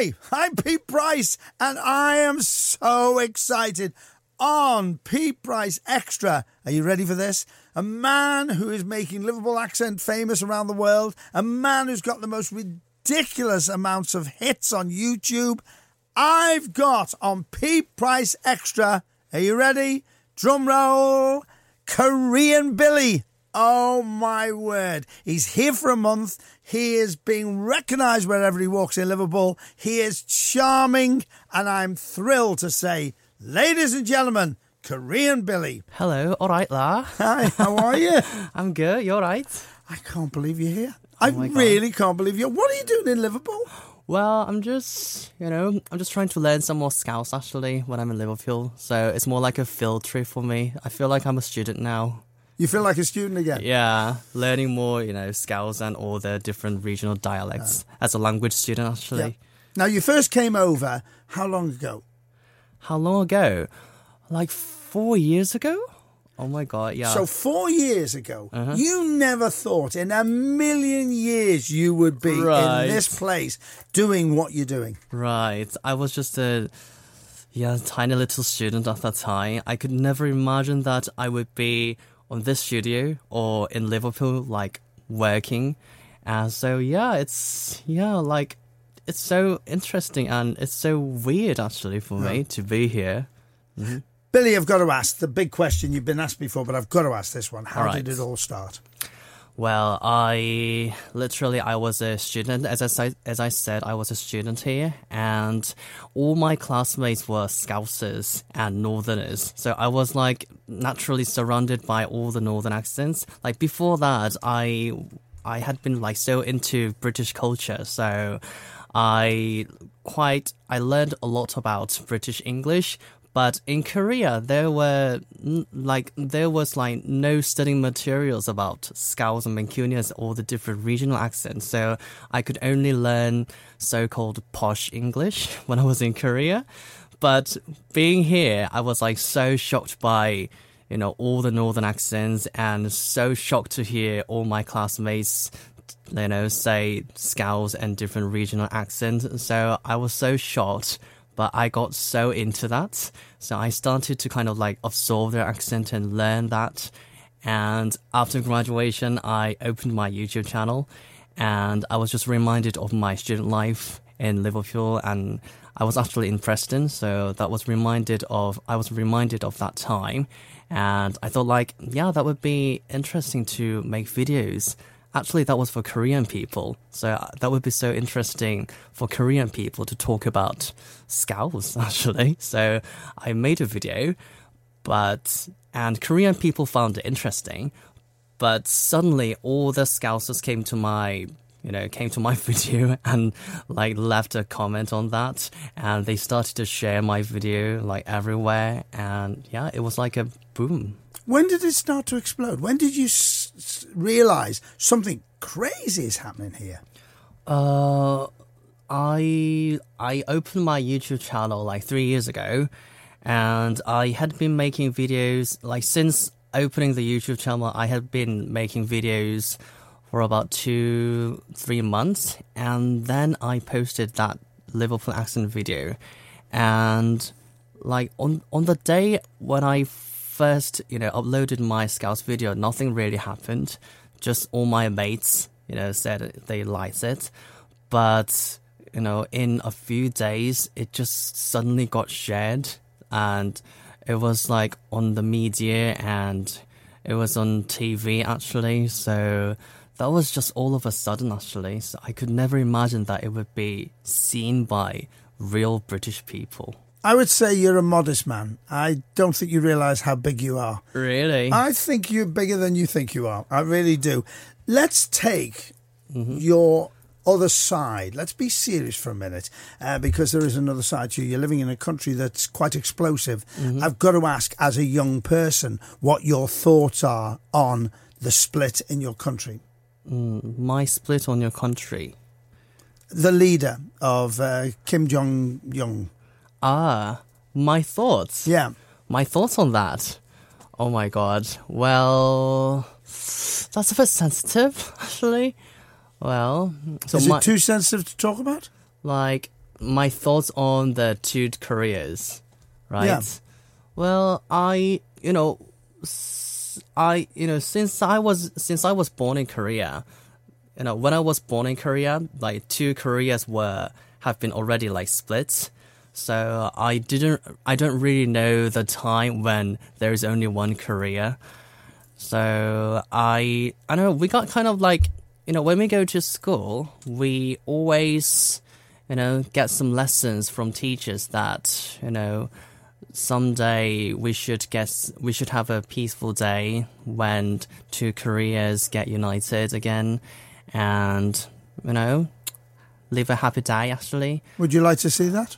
Hi, I'm Pete Price, and I am so excited. On Pete Price Extra, are you ready for this? A man who is making Liverpool accent famous around the world, a man who's got the most ridiculous amounts of hits on YouTube. I've got on Pete Price Extra, are you ready? Drum roll, Korean Billy. Oh my word. He's here for a month. He is being recognised wherever he walks in Liverpool. He is charming, and I'm thrilled to say, ladies and gentlemen, Korean Billy. Hello, all right, La. Hi, how are you? I'm good. You're right. I can't believe you're here. Oh I really can't believe you. What are you doing in Liverpool? Well, I'm just, you know, I'm just trying to learn some more Scouse actually when I'm in Liverpool. So it's more like a field trip for me. I feel like I'm a student now. You feel like a student again? Yeah, learning more, you know, Scouse and all the different regional dialects as a language student actually. Now, you first came over how long ago? How long ago? Like four years ago? Oh my god, yeah. So, four years ago, Uh-huh. you never thought in a million years you would be Right. in this place doing what you're doing. Right. I was just a yeah, tiny little student at that time. I could never imagine that I would be on this studio or in Liverpool like working. And so yeah, it's yeah, like it's so interesting and it's so weird actually for me to be here. Mm-hmm. Billy, I've got to ask the big question you've been asked before, but I've got to ask this one. How right. did it all start? Well, I literally I was a student as I as I said I was a student here, and all my classmates were Scousers and Northerners. So I was like naturally surrounded by all the Northern accents. Like before that, I I had been like so into British culture, so I quite I learned a lot about British English. But in Korea, there were like there was like no studying materials about Scouse and Mancunians or the different regional accents. So I could only learn so-called posh English when I was in Korea. But being here, I was like so shocked by you know all the northern accents and so shocked to hear all my classmates you know, say Scouse and different regional accents. So I was so shocked, but I got so into that. So I started to kind of like absorb their accent and learn that. And after graduation, I opened my YouTube channel and I was just reminded of my student life in Liverpool and I was actually in Preston. So that was reminded of, I was reminded of that time. And I thought like, yeah, that would be interesting to make videos Actually, that was for Korean people. So uh, that would be so interesting for Korean people to talk about Scouse, actually. So I made a video, but, and Korean people found it interesting. But suddenly all the Scousers came to my, you know, came to my video and like left a comment on that. And they started to share my video like everywhere. And yeah, it was like a boom. When did it start to explode? When did you realize something crazy is happening here? Uh, I I opened my YouTube channel like three years ago, and I had been making videos like since opening the YouTube channel. I had been making videos for about two three months, and then I posted that Liverpool accent video, and like on on the day when I first you know uploaded my Scouse video, nothing really happened. Just all my mates you know said they liked it, but you know in a few days it just suddenly got shared. And it was like on the media and it was on TV actually. So that was just all of a sudden actually. So I could never imagine that it would be seen by real British people I would say you're a modest man. I don't think you realize how big you are. really I think you're bigger than you think you are. I really do. Let's take your other side. Let's be serious for a minute uh, because there is another side to you. You're living in a country that's quite explosive. I've got to ask, as a young person, what your thoughts are on the split in your country. my split on your country The leader of uh, Kim Jong Un. Ah my thoughts Yeah. My thoughts on that. Oh my god. Well, that's a bit sensitive, actually. Well, so is my, it too sensitive to talk about? like my thoughts on the two Koreas, right? Yeah. Well, I, you know, I, you know, since I was since I was born in Korea, you know, when I was born in Korea, like two Koreas were have been already like split. So I didn't, I don't really know the time when there is only one Korea. So I, I don't know, we got kind of like, you know, when we go to school, we always, you know, get some lessons from teachers that, you know, someday we should get, we should have a peaceful day when two Koreas get united again and, you know, live a happy day actually. Would you like to see that?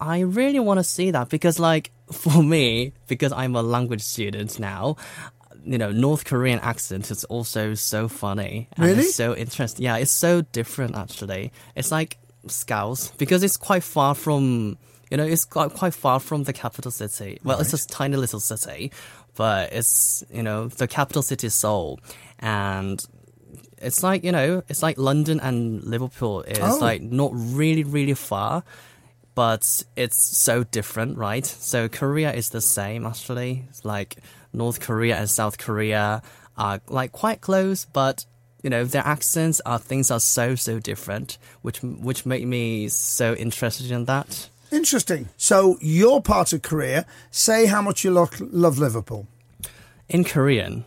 I really want to see that because, like, for me, because I'm a language student now, you know, North Korean accent is also so funny. And Really? It's so interesting. Yeah, it's so different, actually. It's like Scouse because it's quite far from, you know, it's quite, quite far from the capital city. Well, it's a tiny little city, but it's, you know, the capital city is Seoul. And it's like, you know, it's like London and Liverpool It's Oh. like not really, really far but it's so different, right? So Korea is the same actually. It's like North Korea and South Korea are like quite close, but you know their accents are things are so so different, which which make me so interested in that. Interesting. So, your part of Korea, say how much you lo- love Liverpool In Korean,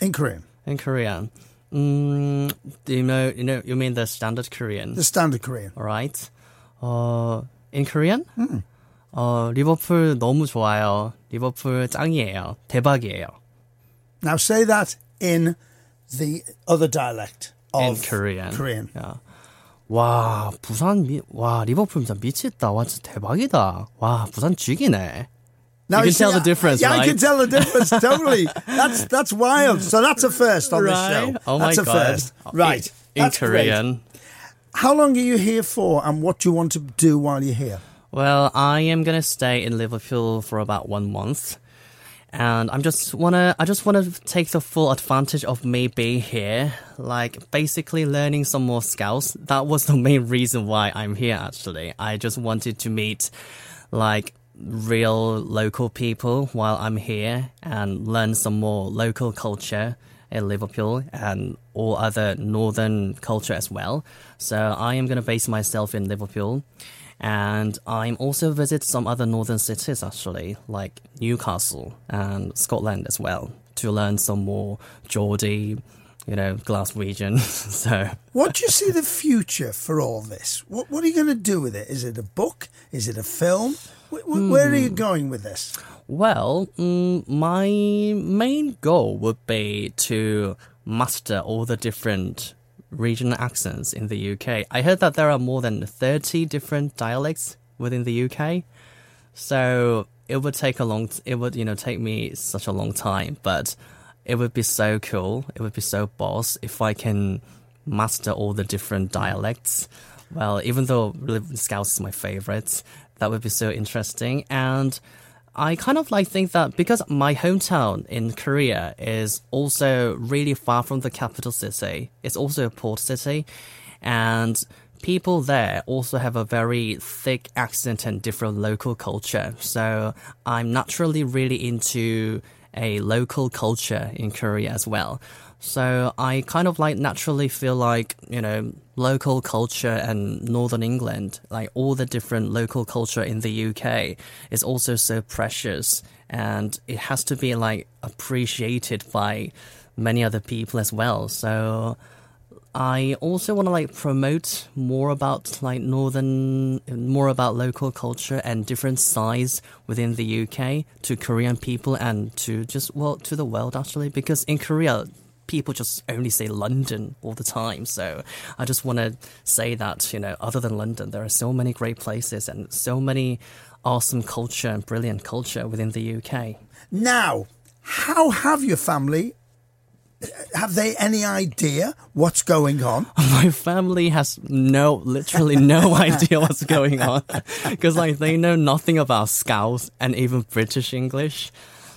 in Korean, in Korean, mm, do you know you know you mean the standard Korean? the standard Korean. All right. 어, in Korean? 어, 리버풀 너무 좋아요. 리버풀 짱이에요. 대박이에요. Now, say that in the other dialect of in Korean. Korean. 야. 와, 부산 미, 와, 리버풀 진짜 미쳤다. 와, 진짜 대박이다. 와, 부산 죽이네. Now, You can tell the difference, Yeah, I can tell the difference totally. That's that's wild. So that's a first on this Right? show. Oh my that's a god. first. Right. In, great. Korean. How long are you here for, and what do you want to do while you're here? Well, I am gonna stay in Liverpool for about one month, and I'm just wanna I just wanna take the full advantage of me being here, like basically learning some more Scouse. That was the main reason why I'm here. Actually, I just wanted to meet like real local people while I'm here and learn some more local culture in Liverpool and all other northern culture as well. So I am going to base myself in Liverpool and I'm also visit some other northern cities actually like Newcastle and Scotland as well to learn some more Geordie, you know, Glaswegian. so What do you see the future for all this? What What are you going to do with it? Is it a book? Is it a film? Wh- wh- Where are you going with this? Well, mm, my main goal would be to master all the different regional accents in the UK. I heard that there are more than 30 different dialects within the UK. So it would take a long, it would, you know, take me such a long time, but it would be so cool. It would be so boss if I can master all the different dialects. Well, even though Living Scouse is my favorite, that would be so interesting. And I kind of like think that because my hometown in Korea is also really far from the capital city, it's also a port city, and people there also have a very thick accent and different local culture. So I'm naturally really into a local culture in Korea as well. So I kind of like naturally feel like, you know, local culture and Northern England, like all the different local culture in the UK is also so precious and it has to be like appreciated by many other people as well. So I also want to like promote more about like northern, more about local culture and different sides within the UK to Korean people and to just well to the world actually because in Korea people just only say London all the time. So I just want to say that you know other than London there are so many great places and so many awesome culture and brilliant culture within the UK. Now, how have your family? Have they any idea what's going on? my family has no, literally no idea what's going on because like they know nothing about Scouse and even British English.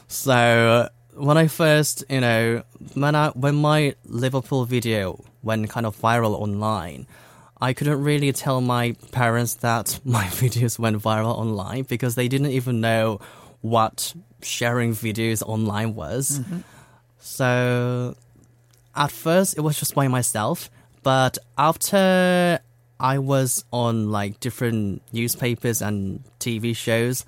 So when I first, you know, when I when my Liverpool video went kind of viral online, I couldn't really tell my parents that my videos went viral online because they didn't even know what sharing videos online was. Mm-hmm. So at first it was just by myself, but after I was on like different newspapers and TV shows,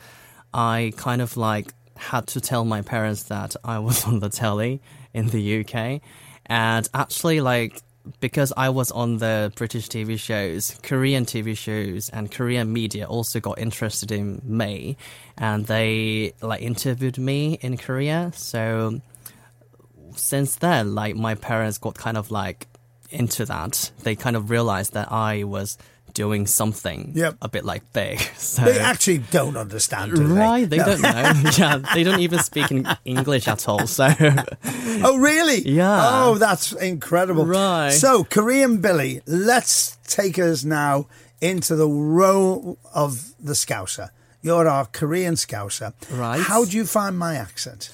I kind of like had to tell my parents that I was on the telly in the UK. And actually, like, because I was on the British TV shows, Korean TV shows, and Korean media also got interested in me, and they like interviewed me in Korea. So since then, like my parents got kind of like into that. They kind of realized that I was doing something Yep. a bit like big. So They actually don't understand, do they? right, they No. don't know. yeah, they don't even speak in English at all. So Oh, really? Yeah. Oh, that's incredible. Right. So, Korean Billy, let's take us now into the role of the Scouser. You're our Korean Scouser. Right. How do you find my accent?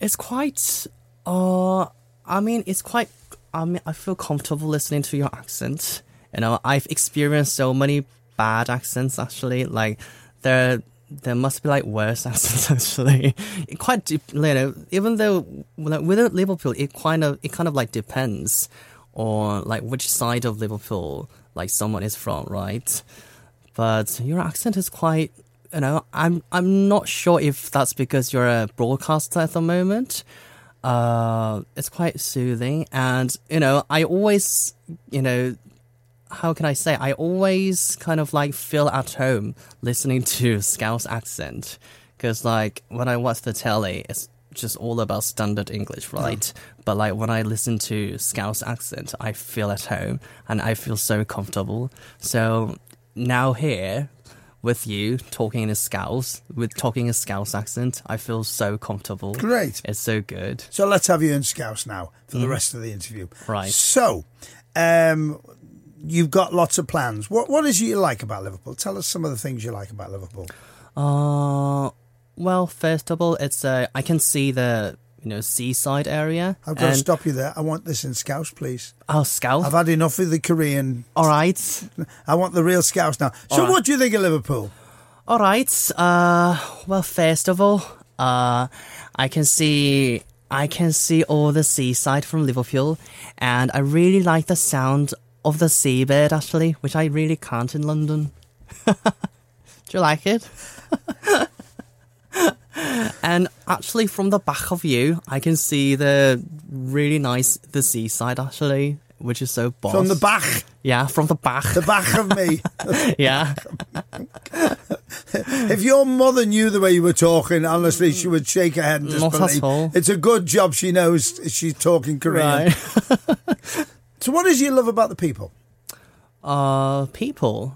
it's quite. Uh, I mean, it's quite. I mean, I feel comfortable listening to your accent. You know, I've experienced so many bad accents actually. Like there, there must be like worse accents actually. It quite, deep, you know, even though like, with Liverpool, it kind of, it kind of like depends on like which side of Liverpool like someone is from, right? But your accent is quite. You know, I'm I'm not sure if that's because you're a broadcaster at the moment. Uh, it's quite soothing, and you know, I always, you know, how can I say? I always kind of like feel at home listening to Scouse accent because like when I watch the telly, it's just all about standard English, right? But like when I listen to Scouse accent, I feel at home and I feel so comfortable. So now here with you talking in a Scouse, with talking a Scouse accent, I feel so comfortable. Great. It's so good. So, let's have you in Scouse now for the rest of the interview. Right. So, um, you've got lots of plans. What What is it you like about Liverpool? Tell us some of the things you like about Liverpool. Uh, well, first of all, it's uh, I can see the you know seaside area. I've got to stop you there. I want this in Scouse, please. Oh, Scouse. I've had enough of the Korean. All right, I want the real Scouse now. So, right. what do you think of Liverpool? all right. Uh, well, first of all, uh, I can see I can see all the seaside from Liverpool, and I really like the sound of the seabird actually, which I really can't in London. do you like it? and actually, from the back of you, I can see the really nice the seaside actually, which is so boss. From the back, yeah, from the back, the back of me. yeah. if your mother knew the way you were talking, honestly, she would shake her head and Not at all. It's a good job she knows she's talking Korean. Right. So, what is you love about the people? uh people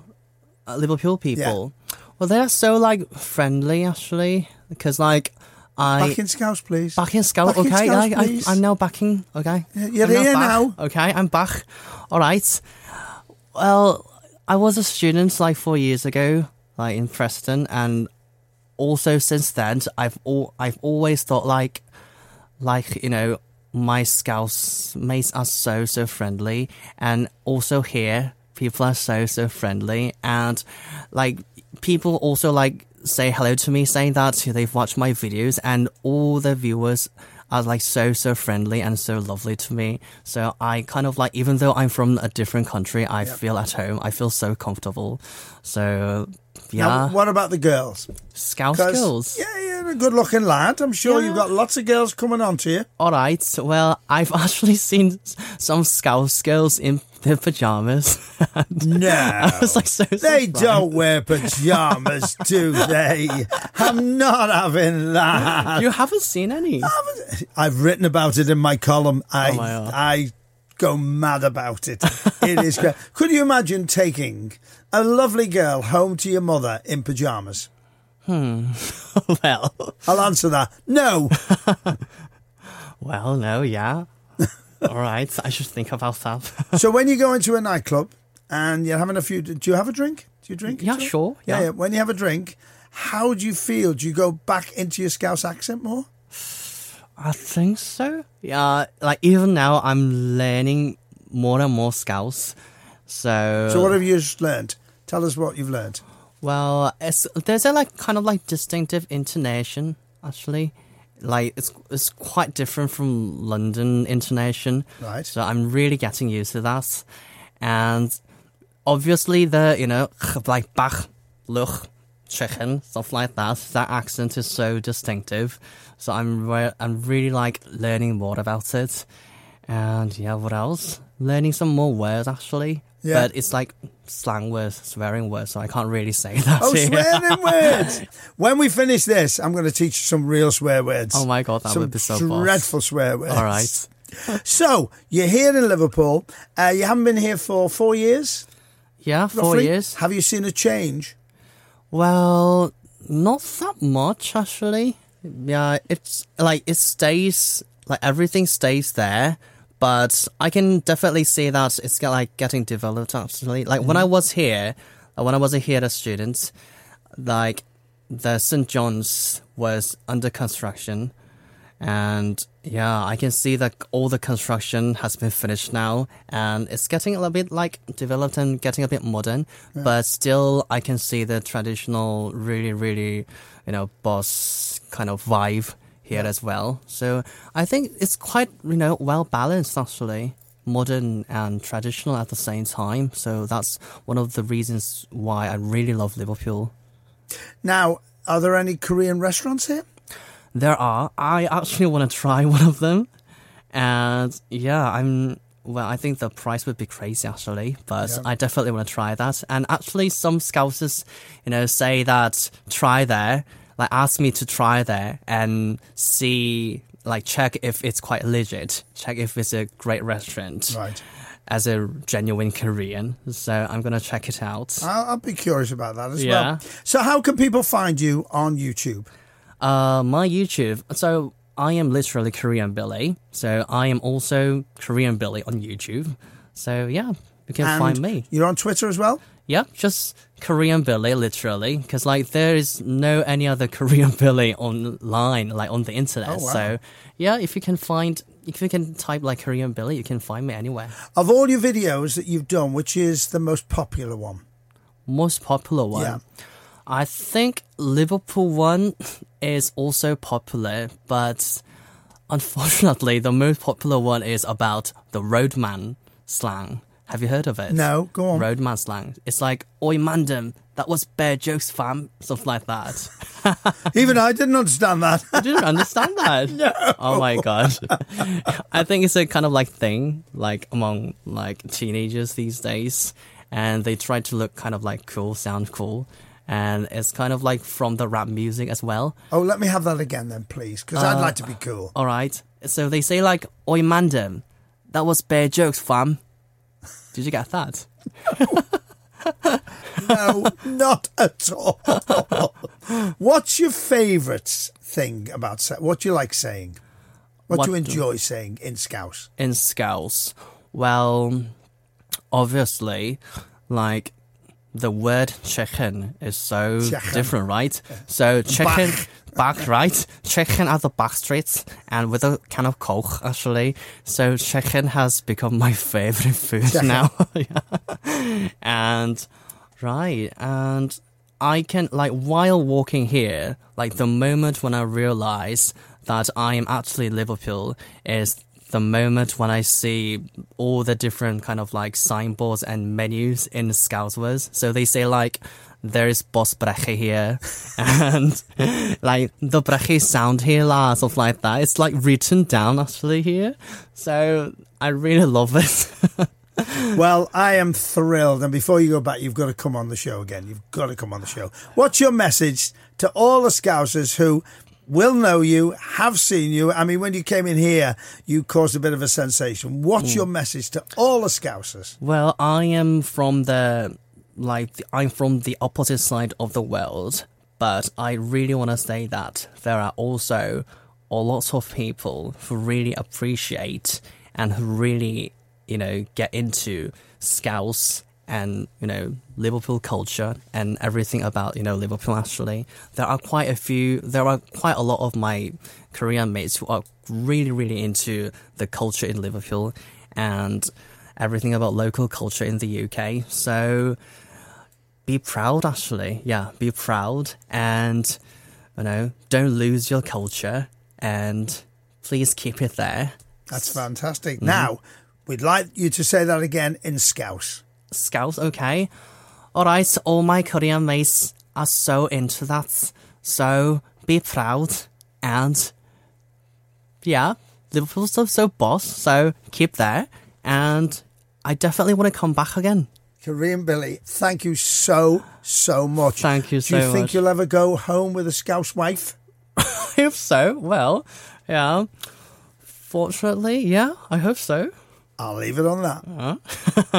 uh, liverpool people well they're so like friendly actually because like i Back in Scouse, please. back in scouse Back in okay Scouse, I, I, I'm now backing okay Yeah, you're I'm here back. now. okay i'm back all right well i was a student like four years ago like in preston and also since then i've all i've always thought like like you know my scouse mates are so so friendly and also here people are so so friendly and like people also like say hello to me saying that they've watched my videos and all the viewers are like so so friendly and so lovely to me. So i kind of like even though i'm from a different country i feel at home. I feel so comfortable. So yeah. Now, what about the girls? scout 'Cause- skills Yeah, you're a good looking lad. I'm sure Yeah. you've got lots of girls coming on to you. All right. Well, I've actually seen some Scouse girls in their pajamas. No. I was like so. They surprised. don't wear pajamas, do they? I'm not having that. You haven't seen any. I've written about it in my column. Oh I Oh, my. I go mad about it. It is. Could you imagine taking a lovely girl home to your mother in pajamas? Hmm. well, I'll answer that. No. well, no, yeah. All right. I should think about that. so when you go into a nightclub and you're having a few, do you have a drink? Do you drink? Yeah, sure, Yeah, yeah. yeah. When you have a drink, how do you feel? Do you go back into your Scouse accent more? I think so. Yeah. Like even now, I'm learning more and more Scouse. So, So what have you just learned? Tell us what you've learned. Well, it's there's a like kind of like distinctive intonation actually. Like it's it's quite different from London intonation. Right. So I'm really getting used to that. And obviously the, you know, like Bach, Luch, chicken, stuff like that. That accent is so distinctive. So I'm re- I'm really like learning more about it. And yeah, what else? Learning some more words actually. Yeah. But it's like slang words, swearing words, so I can't really say that. Oh, here. swearing words. When we finish this, I'm going to teach you some real swear words. Oh my god, that some would be so boss. dreadful swear words. All right. So you're here in Liverpool. Uh, you haven't been here for four years. Yeah, four roughly? years. Have you seen a change? Well, not that much actually. Yeah, it's like it stays like everything stays there, but I can definitely see that it's get, like getting developed actually. Like when I mm-hmm. was here, when I was a here student, like the St John's was under construction, and yeah, I can see that all the construction has been finished now, and it's getting a little bit like developed and getting a bit modern. But still, I can see the traditional, really, really, you know, boss kind of vibe here as well. So I think it's quite you know well balanced actually. Modern and traditional at the same time, so that's one of the reasons why I really love Liverpool. Now, are there any Korean restaurants here? There are. I actually want to try one of them, and yeah, I'm. Well, I think the price would be crazy actually, but Yeah. I definitely want to try that. And actually, some scousers, you know, say that try there, like ask me to try there and see, like check if it's quite legit, check if it's a great restaurant Right. as a genuine Korean. So I'm gonna check it out. I'll, I'll be curious about that as Yeah. well. So, how can people find you on YouTube? Uh, my YouTube. So I am literally Korean Billy. So I am also Korean Billy on YouTube. So yeah, you can And find me. You're on Twitter as well? Yeah, just Korean Billy, literally, because like there is no any other Korean Billy online, like on the internet. Oh, wow. So yeah, if you can find, if you can type like Korean Billy, you can find me anywhere. Of all your videos that you've done, which is the most popular one? Most popular one. Yeah. I think Liverpool one is also popular, but unfortunately, the most popular one is about the roadman slang. Have you heard of it? No, go on. Roadman slang. It's like, oi mandem, that was bare jokes, fam. Stuff like that. Even I didn't understand that. I didn't understand that. No. Oh my god. I think it's a kind of like thing, like among like teenagers these days. And they try to look kind of like cool, sound cool. And it's kind of like from the rap music as well. Oh, let me have that again then, please, because I'd like to be uh, cool. Alright. So they say like, oi mandem, that was bare jokes, fam. Did you get that? No, not at all. What's your favourite thing about what do you like saying? What, What do you do- enjoy saying in Scouse? in Scouse? Well, obviously, like the word chicken is so Chicken. different, right? So chicken back, right? Chicken at the back streets and with a can of coke actually. So chicken has become my favorite food Chicken. now. Yeah. And right, and I can like while walking here, like the moment when I realize that I am actually Liverpool is the moment when I see all the different kind of like signboards and menus in Scousewers. So they say like there's boss breche here and like the breche sound here la stuff like that. It's like written down actually here. So I really love it. Well, I am thrilled. And before you go back, you've got to come on the show again. You've got to come on the show. What's your message to all the Scousers who will know you, have seen you? I mean, when you came in here, you caused a bit of a sensation. What's hmm. your message to all the Scousers? Well, I am from the like the, I'm from the opposite side of the world, but I really want to say that there are also a lot of people who really appreciate and who really you know get into Scouse and you know Liverpool culture and everything about you know Liverpool. Actually, there are quite a few. There are quite a lot of my Korean mates who are really really into the culture in Liverpool and everything about local culture in the UK. So be proud, actually. Yeah, be proud and, you know, don't lose your culture and please keep it there. That's fantastic. Mm-hmm. Now, we'd like you to say that again in Scouse. Scouse, okay. Alright, all my Korean mates are so into that. So be proud and yeah, Liverpool's so, so boss, so keep there. And I definitely want to come back again. Korean Billy, thank you so, so much. Thank you Do you think much. you'll ever go home with a Scouse wife? if so, well, yeah. Fortunately, yeah, I hope so. I'll leave it on that.